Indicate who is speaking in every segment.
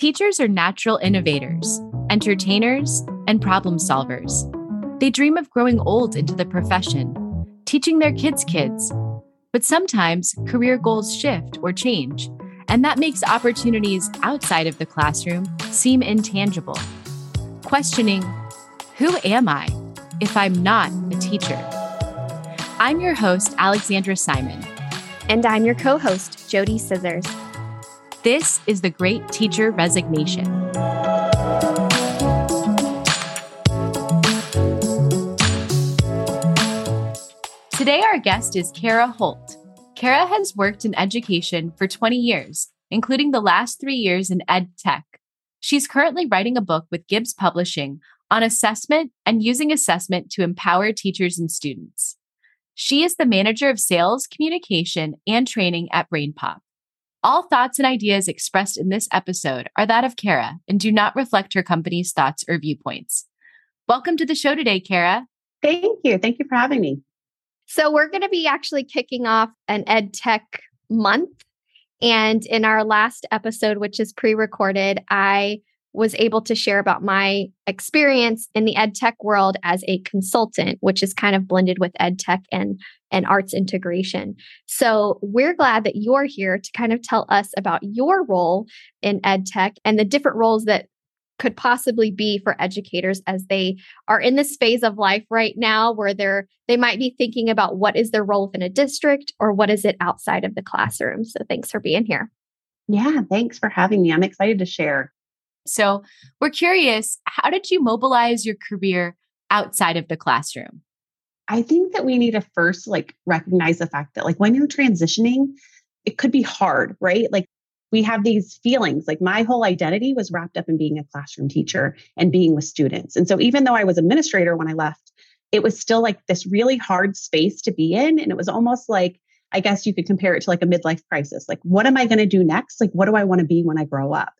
Speaker 1: Teachers are natural innovators, entertainers, and problem solvers. They dream of growing old into the profession, teaching their kids' kids. But sometimes career goals shift or change, and that makes opportunities outside of the classroom seem intangible. Questioning, who am I if I'm not a teacher? I'm your host, Alexandra Simon.
Speaker 2: And I'm your co host, JoDee Scissors.
Speaker 1: This is the Great Teacher Resignation. Today, our guest is Cara Holt. Cara has worked in education for 20 years, including the last three years in ed tech. She's currently writing a book with Gibbs Publishing on assessment and using assessment to empower teachers and students. She is the manager of sales, communication, and training at BrainPop. All thoughts and ideas expressed in this episode are that of Cara and do not reflect her company's thoughts or viewpoints. Welcome to the show today, Cara.
Speaker 3: Thank you. Thank you for having me.
Speaker 2: So, we're going to be actually kicking off an ed tech month. And in our last episode, which is pre recorded, I was able to share about my experience in the ed tech world as a consultant, which is kind of blended with ed tech and, and arts integration. So we're glad that you're here to kind of tell us about your role in ed tech and the different roles that could possibly be for educators as they are in this phase of life right now where they're they might be thinking about what is their role within a district or what is it outside of the classroom. So thanks for being here.
Speaker 3: Yeah, thanks for having me. I'm excited to share.
Speaker 1: So we're curious, how did you mobilize your career outside of the classroom?
Speaker 3: I think that we need to first like recognize the fact that like when you're transitioning, it could be hard, right? Like we have these feelings like my whole identity was wrapped up in being a classroom teacher and being with students. And so even though I was administrator when I left, it was still like this really hard space to be in and it was almost like I guess you could compare it to like a midlife crisis. Like, what am I going to do next? Like, what do I want to be when I grow up?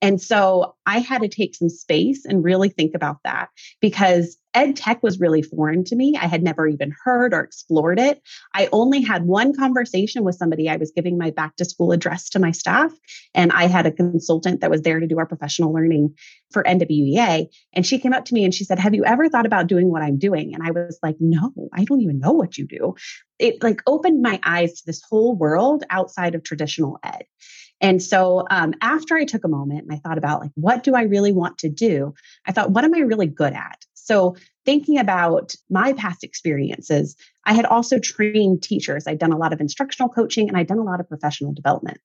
Speaker 3: And so I had to take some space and really think about that because ed tech was really foreign to me. I had never even heard or explored it. I only had one conversation with somebody. I was giving my back to school address to my staff, and I had a consultant that was there to do our professional learning for NWEA. And she came up to me and she said, Have you ever thought about doing what I'm doing? And I was like, No, I don't even know what you do. It like opened my eyes to this whole world outside of traditional ed. And so um, after I took a moment and I thought about like, what do I really want to do? I thought, what am I really good at? So thinking about my past experiences, I had also trained teachers. I'd done a lot of instructional coaching and I'd done a lot of professional development.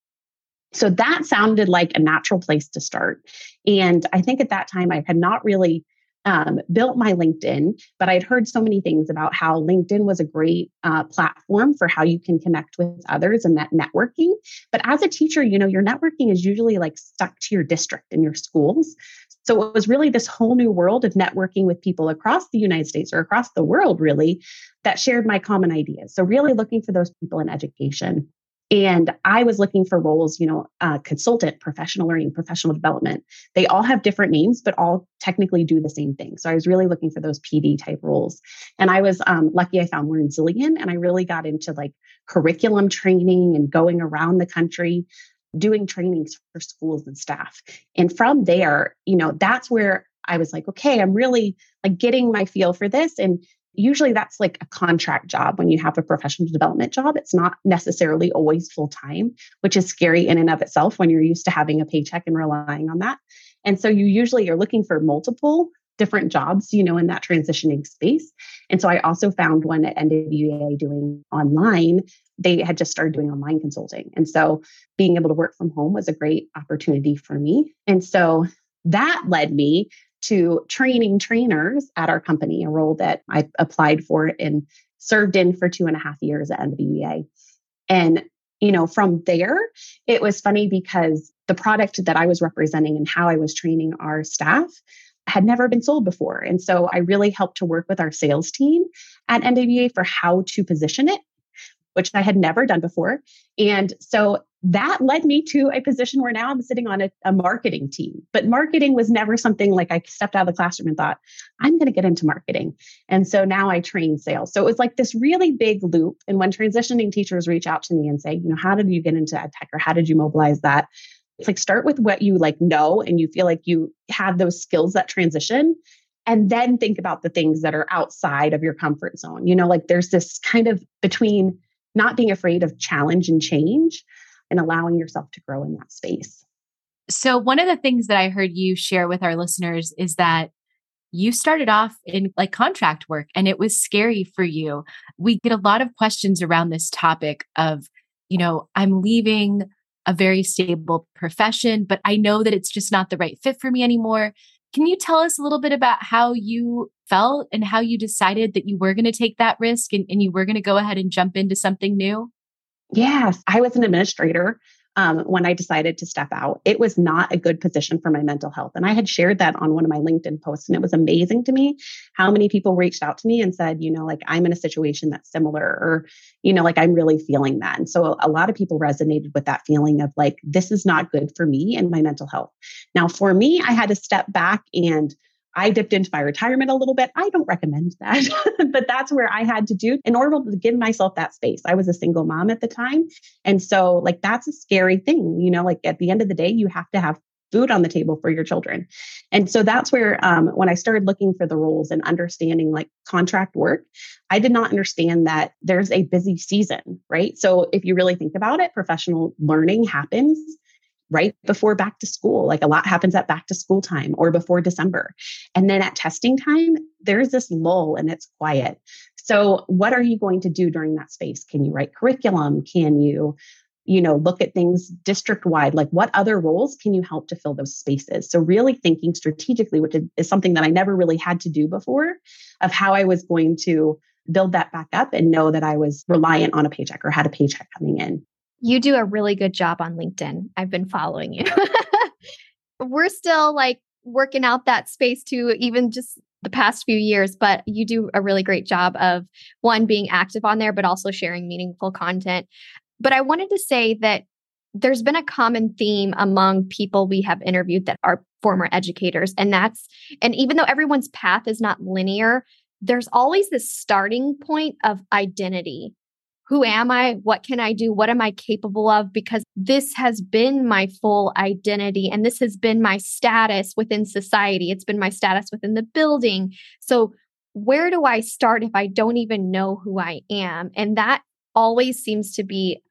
Speaker 3: So that sounded like a natural place to start. And I think at that time I had not really um, built my LinkedIn, but I'd heard so many things about how LinkedIn was a great uh, platform for how you can connect with others and that networking. But as a teacher, you know, your networking is usually like stuck to your district and your schools. So it was really this whole new world of networking with people across the United States or across the world, really, that shared my common ideas. So really looking for those people in education. And I was looking for roles, you know, uh, consultant, professional learning, professional development. They all have different names, but all technically do the same thing. So I was really looking for those PD type roles. And I was um, lucky I found LearnZillion and I really got into like curriculum training and going around the country doing trainings for schools and staff. And from there, you know, that's where I was like, okay, I'm really like getting my feel for this. And usually that's like a contract job when you have a professional development job. It's not necessarily always full time, which is scary in and of itself when you're used to having a paycheck and relying on that. And so you usually are looking for multiple different jobs, you know, in that transitioning space. And so I also found one at NWEA doing online. They had just started doing online consulting. And so being able to work from home was a great opportunity for me. And so that led me to training trainers at our company, a role that I applied for and served in for two and a half years at NWEA. And, you know, from there, it was funny because the product that I was representing and how I was training our staff had never been sold before. And so I really helped to work with our sales team at NWEA for how to position it, which I had never done before. And so that led me to a position where now I'm sitting on a, a, marketing team. But marketing was never something like I stepped out of the classroom and thought, I'm going to get into marketing. And so now I train sales. So it was like this really big loop. And when transitioning teachers reach out to me and say, you know, how did you get into ed tech or how did you mobilize that? It's like start with what you like know and you feel like you have those skills that transition and then think about the things that are outside of your comfort zone. You know, like there's this kind of between not being afraid of challenge and change and allowing yourself to grow in that space.
Speaker 1: So, one of the things that I heard you share with our listeners is that you started off in like contract work and it was scary for you. We get a lot of questions around this topic of, you know, I'm leaving a very stable profession, but I know that it's just not the right fit for me anymore. Can you tell us a little bit about how you felt and how you decided that you were going to take that risk and, and you were going to go ahead and jump into something new?
Speaker 3: Yes, I was an administrator um, when I decided to step out. It was not a good position for my mental health. And I had shared that on one of my LinkedIn posts. And it was amazing to me how many people reached out to me and said, you know, like I'm in a situation that's similar, or, you know, like I'm really feeling that. And so a lot of people resonated with that feeling of like, this is not good for me and my mental health. Now, for me, I had to step back and I dipped into my retirement a little bit. I don't recommend that, but that's where I had to do in order to give myself that space. I was a single mom at the time. And so, like, that's a scary thing. You know, like at the end of the day, you have to have food on the table for your children. And so that's where, um, when I started looking for the roles and understanding like contract work, I did not understand that there's a busy season, right? So if you really think about it, professional learning happens right before back to school. Like a lot happens at back to school time or before December. And then at testing time, there's this lull and it's quiet. So, what are you going to do during that space? Can you write curriculum? Can you you know look at things district wide like what other roles can you help to fill those spaces so really thinking strategically which is something that i never really had to do before of how i was going to build that back up and know that i was reliant on a paycheck or had a paycheck coming in
Speaker 2: you do a really good job on LinkedIn. I've been following you. We're still like working out that space too, even just the past few years, but you do a really great job of one being active on there, but also sharing meaningful content. But I wanted to say that there's been a common theme among people we have interviewed that are former educators. And that's, and even though everyone's path is not linear, there's always this starting point of identity who am I? What can I do? What am I capable of? Because this has been my full identity and this has been my status within society. It's been my status within the building. So, where do I start if I don't even know who I am? And that always seems to be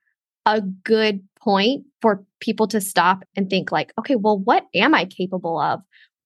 Speaker 2: a good point for people to stop and think like, okay, well, what am I capable of?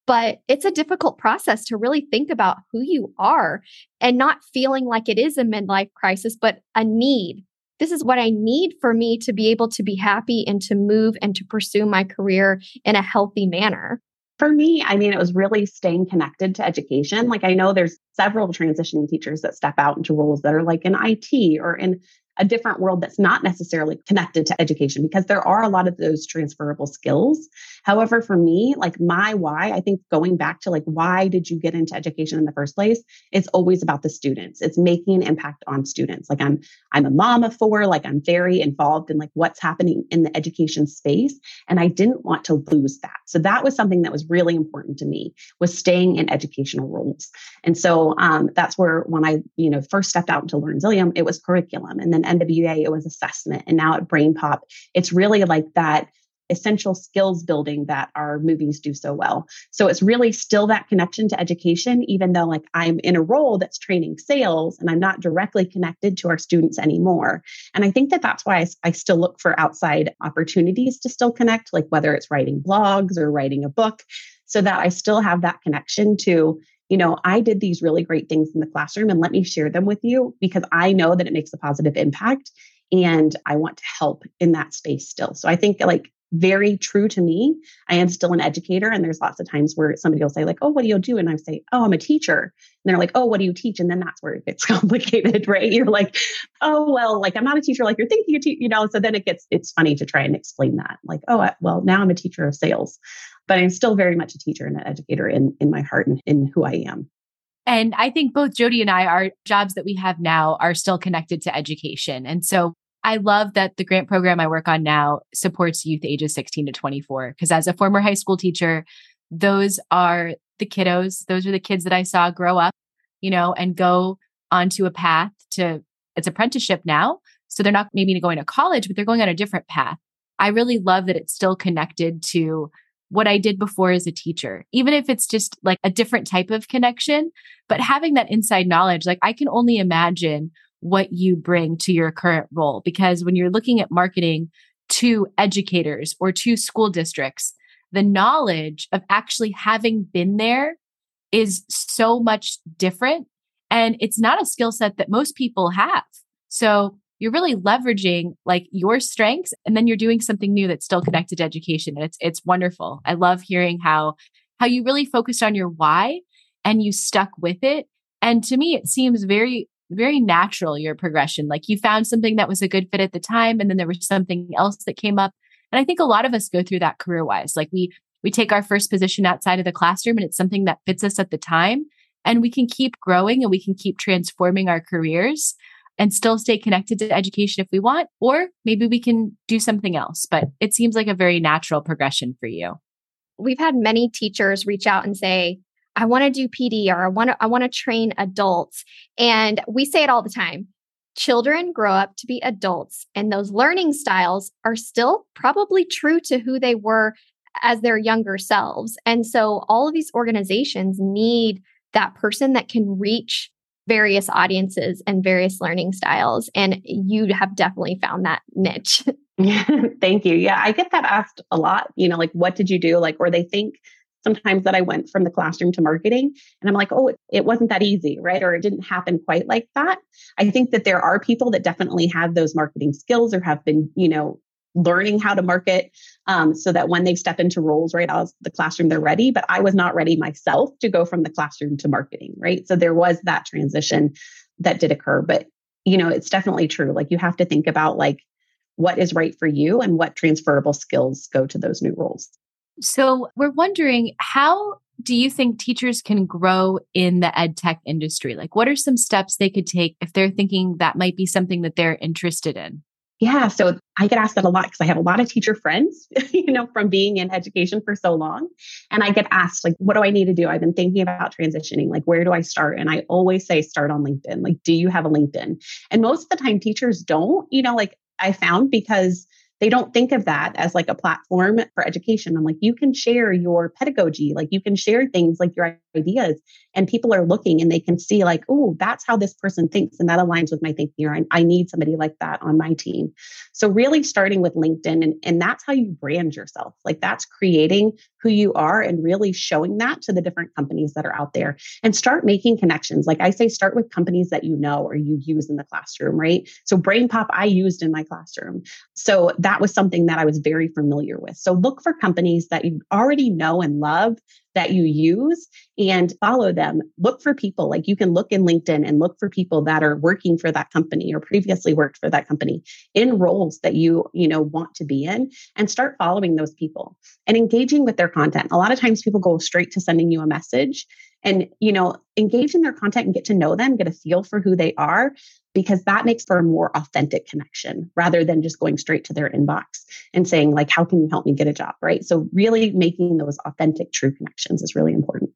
Speaker 2: But it's a difficult process to really think about who you are and not feeling like it is a midlife crisis, but a need. This is what I need for me to be able to be happy and to move and to pursue my career in a healthy manner.
Speaker 3: For me, I mean, it was really staying connected to education. Like, I know there's several transitioning teachers that step out into roles that are like in IT or in a different world that's not necessarily connected to education because there are a lot of those transferable skills. However, for me, like my why, I think going back to like, why did you get into education in the first place? It's always about the students. It's making an impact on students. Like I'm, I'm a mom of four, like I'm very involved in like what's happening in the education space. And I didn't want to lose that. So that was something that was really important to me was staying in educational roles. And so um, that's where when I, you know, first stepped out into LearnZillion, it was curriculum. And then NWA, it was assessment. And now at BrainPop, it's really like that essential skills building that our movies do so well. So it's really still that connection to education, even though like I'm in a role that's training sales and I'm not directly connected to our students anymore. And I think that that's why I, I still look for outside opportunities to still connect, like whether it's writing blogs or writing a book, so that I still have that connection to you know, I did these really great things in the classroom and let me share them with you because I know that it makes a positive impact and I want to help in that space still. So I think like very true to me. I am still an educator and there's lots of times where somebody will say like, "Oh, what do you do?" and I say, "Oh, I'm a teacher." And they're like, "Oh, what do you teach?" And then that's where it gets complicated, right? You're like, "Oh, well, like I'm not a teacher like you're thinking you teach, you know." So then it gets it's funny to try and explain that. Like, "Oh, I, well, now I'm a teacher of sales." But I'm still very much a teacher and an educator in, in my heart and in who I am.
Speaker 1: And I think both JoDee and I, our jobs that we have now are still connected to education. And so I love that the grant program I work on now supports youth ages 16 to 24. Because as a former high school teacher, those are the kiddos, those are the kids that I saw grow up, you know, and go onto a path to it's apprenticeship now. So they're not maybe going to college, but they're going on a different path. I really love that it's still connected to what I did before as a teacher, even if it's just like a different type of connection. But having that inside knowledge, like I can only imagine what you bring to your current role. Because when you're looking at marketing to educators or to school districts, the knowledge of actually having been there is so much different. And it's not a skill set that most people have. So you're really leveraging like your strengths and then you're doing something new that's still connected to education and it's it's wonderful. I love hearing how how you really focused on your why and you stuck with it and to me it seems very very natural your progression. Like you found something that was a good fit at the time and then there was something else that came up and i think a lot of us go through that career wise like we we take our first position outside of the classroom and it's something that fits us at the time and we can keep growing and we can keep transforming our careers and still stay connected to education if we want, or maybe we can do something else. But it seems like a very natural progression for you.
Speaker 2: We've had many teachers reach out and say, I want to do PD or I want to I want to train adults. And we say it all the time. Children grow up to be adults and those learning styles are still probably true to who they were as their younger selves. And so all of these organizations need that person that can reach various audiences and various learning styles. And you have definitely found that niche.
Speaker 3: Thank you. Yeah, I get that asked a lot. You know, like, what did you do? Like, or they think sometimes that I went from the classroom to marketing. And I'm like, oh, it, it, wasn't that easy, right? Or it didn't happen quite like that. I think that there are people that definitely have those marketing skills or have been, you know, learning how to market um, so that when they step into roles right out of the classroom they're ready but i was not ready myself to go from the classroom to marketing right? So there was that transition that did occur but you know it's definitely true like you have to think about like what is right for you and what transferable skills go to those new roles.
Speaker 1: So we're wondering how do you think teachers can grow in the ed tech industry? Like what are some steps they could take if they're thinking that might be something that they're interested in
Speaker 3: yeah, so I get asked that a lot because I have a lot of teacher friends, you know, from being in education for so long. And I get asked, like, what do I need to do? I've been thinking about transitioning. Like, where do I start? And I always say, start on LinkedIn. Like, do you have a LinkedIn? And most of the time, teachers don't, you know, like I found because they don't think of that as like a platform for education. I'm like, you can share your pedagogy, like you can share things like your ideas, and people are looking and they can see, like, oh, that's how this person thinks, and that aligns with my thinking, or I, I need somebody like that on my team. So, really starting with LinkedIn, and, and that's how you brand yourself. Like, that's creating who you are and really showing that to the different companies that are out there and start making connections. Like I say, start with companies that you know or you use in the classroom, right? So, BrainPop, I used in my classroom. So, that was something that I was very familiar with. So look for companies that you already know and love that you use and follow them. Look for people like you can look in LinkedIn and look for people that are working for that company or previously worked for that company in roles that you, you know, want to be in and start following those people and engaging with their content. A lot of times people go straight to sending you a message and you know engage in their content and get to know them get a feel for who they are because that makes for a more authentic connection rather than just going straight to their inbox and saying like how can you help me get a job? Right? So really making those authentic true connections is really important.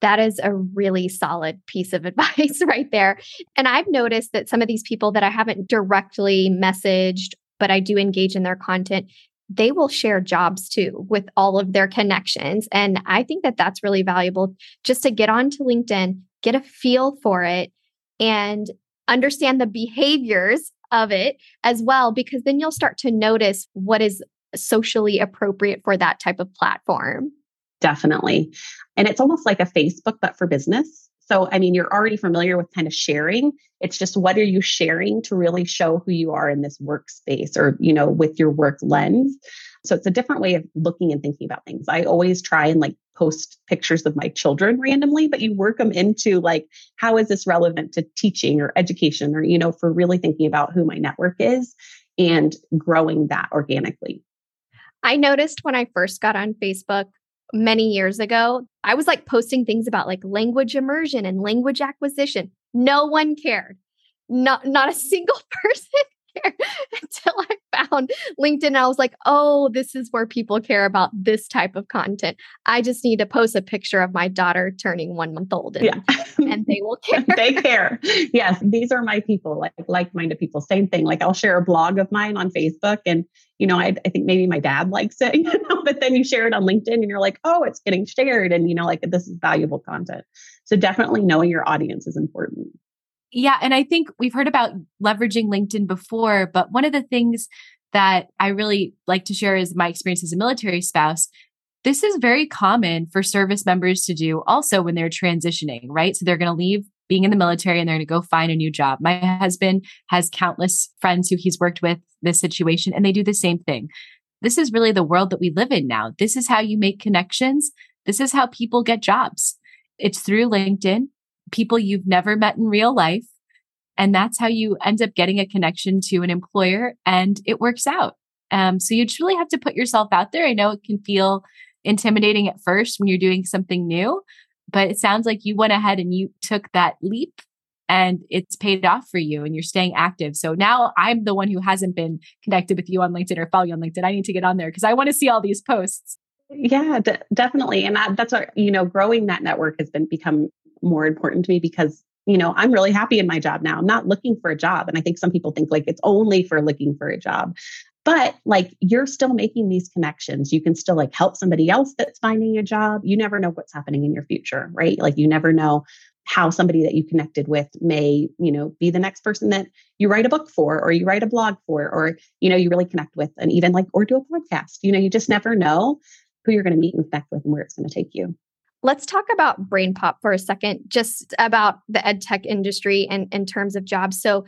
Speaker 2: That is a really solid piece of advice right there. And I've noticed that some of these people that I haven't directly messaged, but I do engage in their content, they will share jobs too with all of their connections. And I think that that's really valuable just to get onto LinkedIn, get a feel for it, and understand the behaviors of it as well, because then you'll start to notice what is socially appropriate for that type of platform.
Speaker 3: Definitely. And it's almost like a Facebook, but for business. So, I mean, you're already familiar with kind of sharing. It's just what are you sharing to really show who you are in this workspace or, you know, with your work lens. So it's a different way of looking and thinking about things. I always try and like post pictures of my children randomly, but you work them into like, how is this relevant to teaching or education or, you know, for really thinking about who my network is and growing that organically.
Speaker 2: I noticed when I first got on Facebook, many years ago, I was like posting things about like language immersion and language acquisition. No one cared. Not not a single person found found LinkedIn and I was like, oh, this is where people care about this type of content. I just need to post a picture of my daughter turning one month old and, yeah. and they will care.
Speaker 3: they care. Yes. These are my people, like like minded people. Same thing. Like I'll share a blog of mine on Facebook and you know, I, I think maybe my dad likes it, you know, but then you share it on LinkedIn and you're like, oh, it's getting shared. And, you know, like this is valuable content. So definitely knowing your audience is important.
Speaker 1: Yeah. And I think we've heard about leveraging LinkedIn before, but one of the things that I really like to share is my experience as a military spouse. This is very common for service members to do also when they're transitioning, right? So they're going to leave being in the military and they're going to go find a new job. My husband has countless friends who he's worked with this situation and they do the same thing. This is really the world that we live in now. This is how you make connections. This is how people get jobs. It's through LinkedIn people you've never met in real life. And that's how you end up getting a connection to an employer and it works out. Um, so you just really have to put yourself out there. I know it can feel intimidating at first when you're doing something new, but it sounds like you went ahead and you took that leap and it's paid off for you and you're staying active. So now I'm the one who hasn't been connected with you on LinkedIn or follow you on LinkedIn. I need to get on there because I want to see all these posts.
Speaker 3: Yeah, definitely. And that, that's what, you know, growing that network has been become more important to me because you know i'm really happy in my job now. I'm not looking for a job and i think some people think like it's only for looking for a job. But like you're still making these connections. You can still like help somebody else that's finding a job. You never know what's happening in your future right? Like you never know how somebody that you connected with may you know be the next person that you write a book for or you write a blog for or you know you really connect with and even like or do a podcast. You know you just never know who you're going to meet and connect with and where it's going to take you
Speaker 2: Let's talk about BrainPop for a second, just about the ed tech industry and in terms of jobs. So,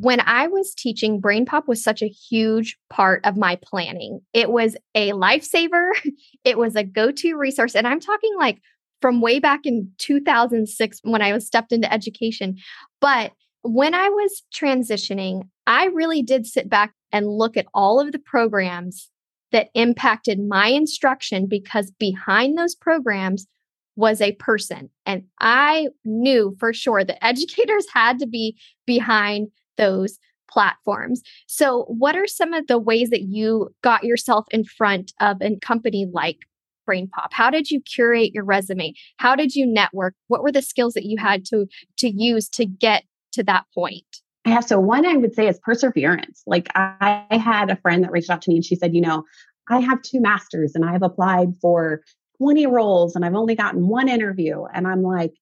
Speaker 2: when I was teaching, BrainPop was such a huge part of my planning. It was a lifesaver, it was a go to resource. And I'm talking like from way back in 2006 when I was stepped into education. But when I was transitioning, I really did sit back and look at all of the programs that impacted my instruction because behind those programs was a person. And I knew for sure that educators had to be behind those platforms. So, what are some of the ways that you got yourself in front of a company like BrainPop? How did you curate your resume? How did you network? What were the skills that you had to to use to get to that point?
Speaker 3: Yeah, so one I would say is perseverance. Like I had a friend that reached out to me and she said, you know, I have two masters and I've applied for 20 roles and I've only gotten one interview. And I'm like,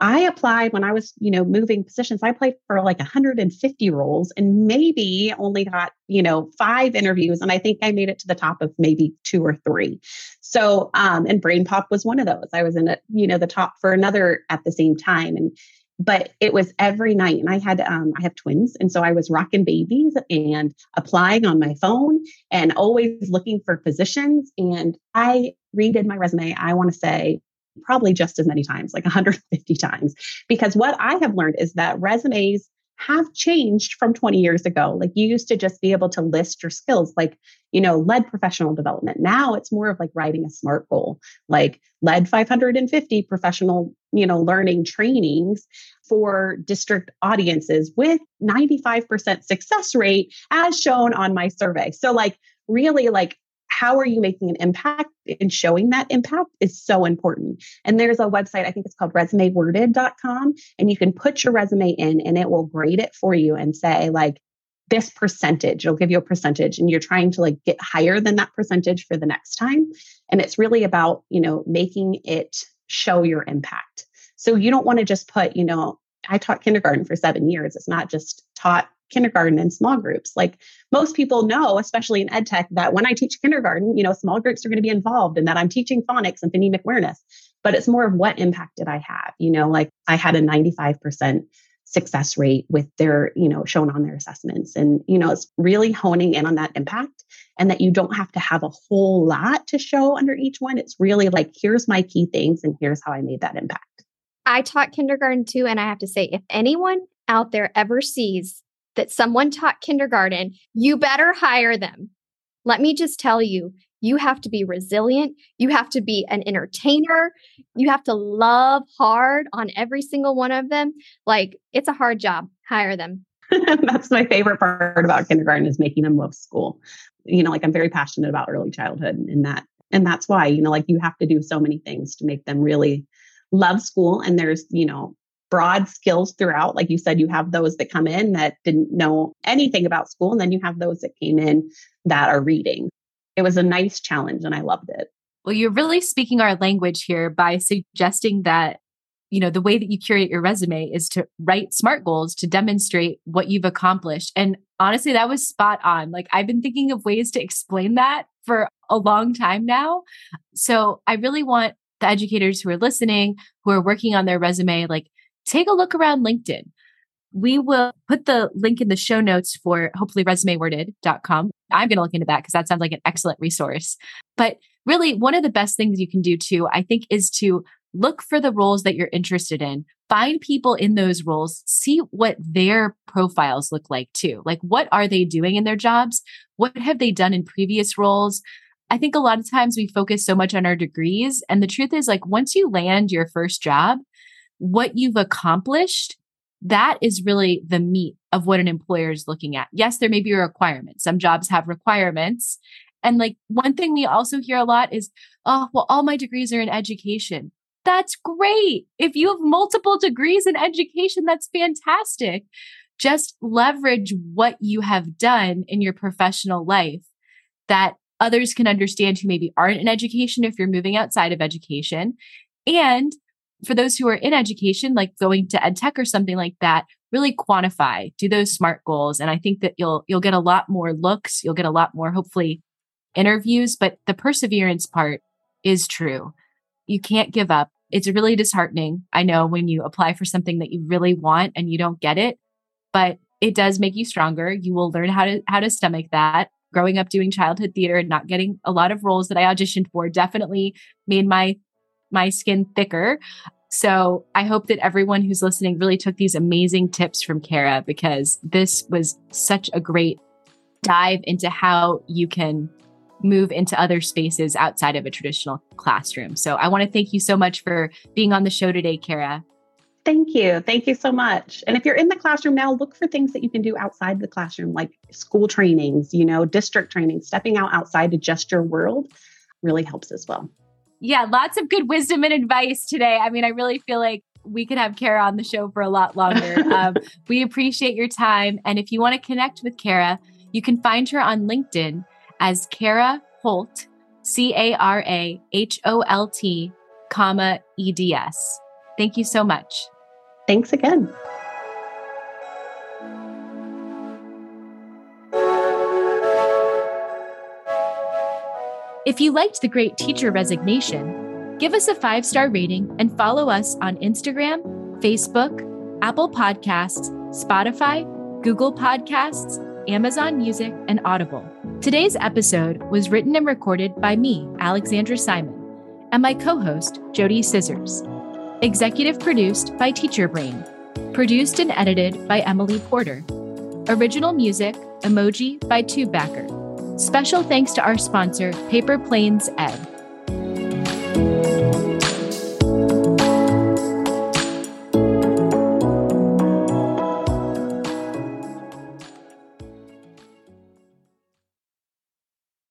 Speaker 3: I applied when I was, you know, moving positions. I applied for like 150 roles and maybe only got, you know, five interviews. And I think I made it to the top of maybe two or three. So, um, and BrainPop was one of those. I was in it, you know, the top for another at the same time. And but it was every night and i had um, i have twins and so i was rocking babies and applying on my phone and always looking for positions and i redid my resume i want to say probably just as many times like 150 times because what i have learned is that resumes have changed from 20 years ago. Like you used to just be able to list your skills, like, you know, led professional development. Now it's more of like writing a SMART goal, like led 550 professional, you know, learning trainings for district audiences with 95% success rate as shown on my survey. So like really like how are you making an impact and showing that impact is so important. And there's a website, I think it's called resumeworded.com, and you can put your resume in and it will grade it for you and say, like, this percentage, it'll give you a percentage, and you're trying to like get higher than that percentage for the next time. And it's really about, you know, making it show your impact. So you don't want to just put, you know, I taught kindergarten for seven years. It's not just taught kindergarten in small groups. Like most people know, especially in ed tech, that when I teach kindergarten, you know, small groups are going to be involved and that I'm teaching phonics and phonemic awareness. But it's more of what impact did I have? You know, like I had a 95% success rate with their, you know, shown on their assessments. And, you know, it's really honing in on that impact and that you don't have to have a whole lot to show under each one. It's really like, here's my key things and here's how I made that impact.
Speaker 2: I taught kindergarten too. And I have to say, if anyone out there ever sees that someone taught kindergarten, you better hire them. Let me just tell you, you have to be resilient. You have to be an entertainer. You have to love hard on every single one of them. Like it's a hard job. Hire them.
Speaker 3: That's my favorite part about kindergarten is making them love school. You know, like I'm very passionate about early childhood and that. And that's why, you know, like you have to do so many things to make them really love school. And there's, you know, broad skills throughout. Like you said, you have those that come in that didn't know anything about school. And then you have those that came in that are reading. It was a nice challenge and I loved it.
Speaker 1: Well, you're really speaking our language here by suggesting that you know the way that you curate your resume is to write smart goals to demonstrate what you've accomplished and honestly that was spot on like i've been thinking of ways to explain that for a long time now so i really want the educators who are listening who are working on their resume like take a look around linkedin we will put the link in the show notes for hopefully resumeworded.com. I'm going to look into that because that sounds like an excellent resource. But really, one of the best things you can do too, I think, is to look for the roles that you're interested in. Find people in those roles, see what their profiles look like too. Like, what are they doing in their jobs? What have they done in previous roles? I think a lot of times we focus so much on our degrees. And the truth is, like, once you land your first job, what you've accomplished, that is really the meat of what an employer is looking at. Yes, there may be a requirement. Some jobs have requirements. And like one thing we also hear a lot is, oh, well, all my degrees are in education. That's great. If you have multiple degrees in education, that's fantastic. Just leverage what you have done in your professional life that others can understand who maybe aren't in education if you're moving outside of education. And for those who are in education, like going to ed tech or something like that, really quantify, do those SMART goals. And I think that you'll you'll get a lot more looks, you'll get a lot more, hopefully, interviews. But the perseverance part is true. You can't give up it's really disheartening. I know when you apply for something that you really want and you don't get it, but it does make you stronger. You will learn how to how to stomach that. Growing up doing childhood theater and not getting a lot of roles that I auditioned for definitely made my my skin thicker. So I hope that everyone who's listening really took these amazing tips from Cara because this was such a great dive into how you can move into other spaces outside of a traditional classroom. So I want to thank you so much for being on the show today, Cara.
Speaker 3: Thank you. Thank you so much. And if you're in the classroom now, look for things that you can do outside the classroom, like school trainings, you know, district training, stepping out outside to just your world really helps as well.
Speaker 1: Yeah, lots of good wisdom and advice today. I mean, I really feel like we could have Cara on the show for a lot longer. um, we appreciate your time. And if you want to connect with Cara, you can find her on LinkedIn as Cara Holt, C A R A H O L T, comma E D S. Thank you so much.
Speaker 3: Thanks again.
Speaker 1: If you liked the great teacher resignation, give us a five star rating and follow us on Instagram, Facebook, Apple Podcasts, Spotify, Google Podcasts, Amazon Music, and Audible. Today's episode was written and recorded by me, Alexandra Simon, and my co host, JoDee Scissors. Executive produced by Teacher Brain. Produced and edited by Emily Porter. Original music, Emoji by TubeBacker. Special thanks to our sponsor, Paper Planes Ed.